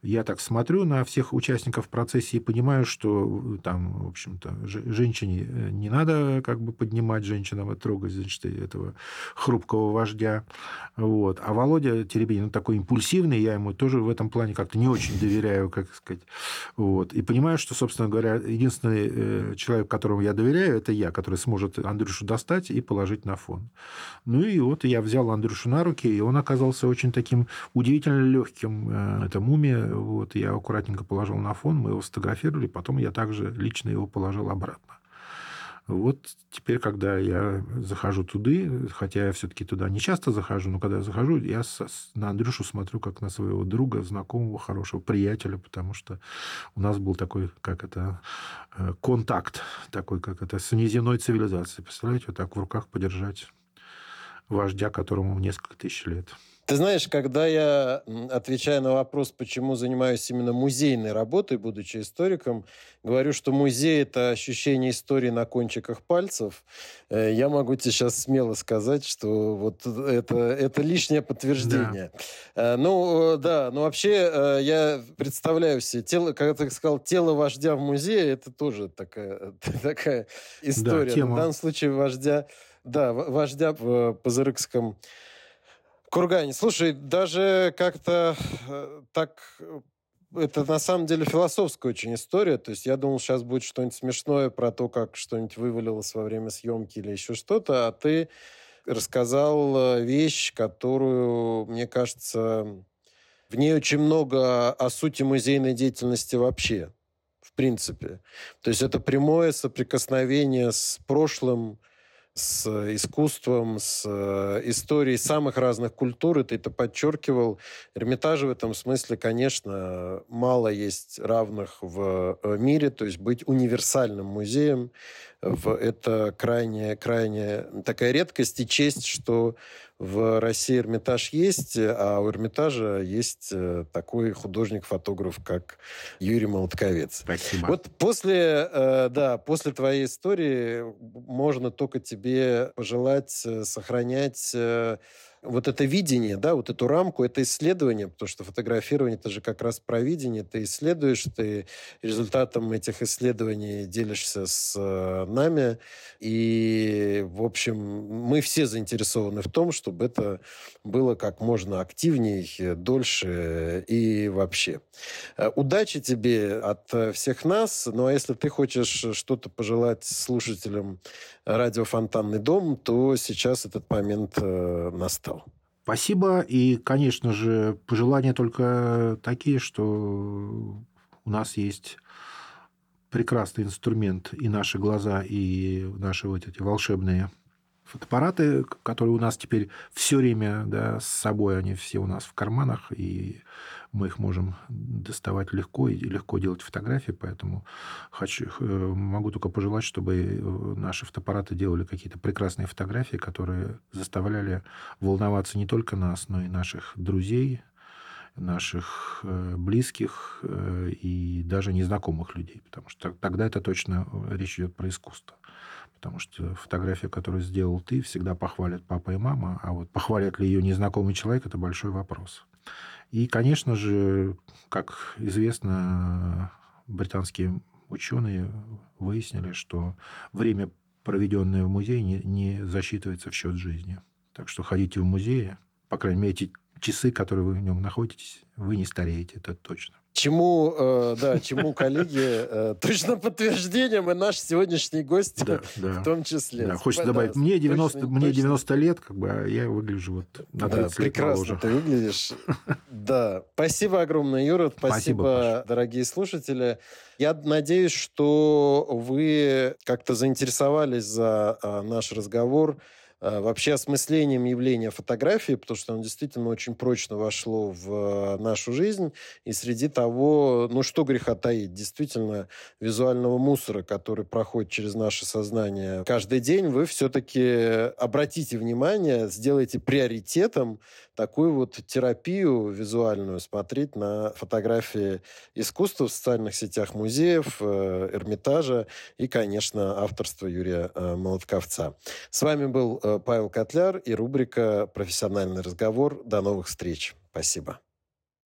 C: я так смотрю на всех участников процессии и понимаю, что э, там, в общем-то, женщине э, не надо как бы поднимать женщинам и трогать, значит, этого хрупкого вождя. Вот. А Володя Теребенин он такой импульсивный, я ему тоже в этом плане как-то не очень доверяю, как сказать. Вот. И понимаю, что, собственно говоря, единственный э, человек, которому я доверяю, это я, который сможет Андрюшу достать и положить на фон. Ну и вот я взял Андрюшу на руки, и он оказался очень таким удивительно легким. Это мумия вот, я аккуратненько положил на фон, мы его сфотографировали, потом я также лично его положил обратно. Вот теперь, когда я захожу туда, хотя я все-таки туда не часто захожу, но когда я захожу, я на Андрюшу смотрю как на своего друга, знакомого, хорошего приятеля, потому что у нас был такой, как это, э, контакт, такой, как это, с внеземной цивилизацией. Представляете, вот так в руках подержать вождя, которому несколько тысяч лет.
B: Ты знаешь, когда я отвечаю на вопрос, почему занимаюсь именно музейной работой, будучи историком, говорю, что музей – это ощущение истории на кончиках пальцев, э, я могу тебе сейчас смело сказать, что вот это, это лишнее подтверждение. Да. Э, ну, э, да, но вообще я представляю себе, тело, как ты сказал, тело вождя в музее – это тоже такая, <laughs> такая история. Да, В данном случае вождя, да, вождя в Пазырыкском Кургане, слушай, даже как-то э, так э, это на самом деле философская очень история. То есть я думал, сейчас будет что-нибудь смешное про то, как что-нибудь вывалилось во время съемки или еще что-то, а ты рассказал э, вещь, которую, мне кажется, в ней очень много о сути музейной деятельности вообще, в принципе. То есть это прямое соприкосновение с прошлым, с искусством, с э, историей самых разных культур, и ты это подчеркивал. Эрмитажи в этом смысле, конечно, мало есть равных в э, мире, то есть быть универсальным музеем, это крайне, крайне такая редкость и честь, что в России Эрмитаж есть, а у Эрмитажа есть э, такой художник-фотограф, как Юрий Молотковец.
C: Спасибо.
B: Вот после, э, да, после твоей истории можно только тебе пожелать сохранять вот это видение, да, вот эту рамку, это исследование, потому что фотографирование это же как раз про видение, ты исследуешь, ты результатом этих исследований делишься с э, нами, и, в общем, мы все заинтересованы в том, чтобы это было как можно активнее, дольше и вообще. Э, удачи тебе от всех нас, ну а если ты хочешь что-то пожелать слушателям радио «Фонтанный дом», то сейчас этот момент э, настал.
C: Спасибо. И, конечно же, пожелания только такие, что у нас есть прекрасный инструмент и наши глаза, и наши вот эти волшебные фотоаппараты, которые у нас теперь все время да, с собой, они все у нас в карманах, и мы их можем доставать легко и легко делать фотографии, поэтому хочу, э, могу только пожелать, чтобы э, наши фотоаппараты делали какие-то прекрасные фотографии, которые заставляли волноваться не только нас, но и наших друзей, наших э, близких и даже незнакомых людей, потому что тогда это точно речь идет про искусство. Потому что фотография, которую сделал ты, всегда похвалят папа и мама, а вот похвалят ли ее незнакомый человек, это большой вопрос. И, конечно же, как известно, британские ученые выяснили, что время, проведенное в музее, не, не засчитывается в счет жизни. Так что ходите в музей, по крайней мере, эти часы, которые вы в нем находитесь, вы не стареете, это точно.
B: Чему, э, да, чему коллеги э, точно подтверждением и наш сегодняшний гость
C: да, <laughs> да,
B: в том числе.
C: Да, хочется добавить, мне 90, точно, мне 90 лет, как бы, а я выгляжу вот на 30
B: да,
C: лет
B: прекрасно
C: моложе.
B: ты выглядишь. <laughs> Да. Спасибо огромное, Юра. Спасибо, Спасибо дорогие слушатели. Я надеюсь, что вы как-то заинтересовались за а, наш разговор вообще осмыслением явления фотографии, потому что оно действительно очень прочно вошло в э, нашу жизнь. И среди того, ну что греха таить, действительно визуального мусора, который проходит через наше сознание каждый день, вы все-таки обратите внимание, сделайте приоритетом такую вот терапию визуальную, смотреть на фотографии искусства в социальных сетях музеев, э, Эрмитажа и, конечно, авторство Юрия Молотковца. С вами был Павел Котляр и рубрика «Профессиональный разговор». До новых встреч. Спасибо.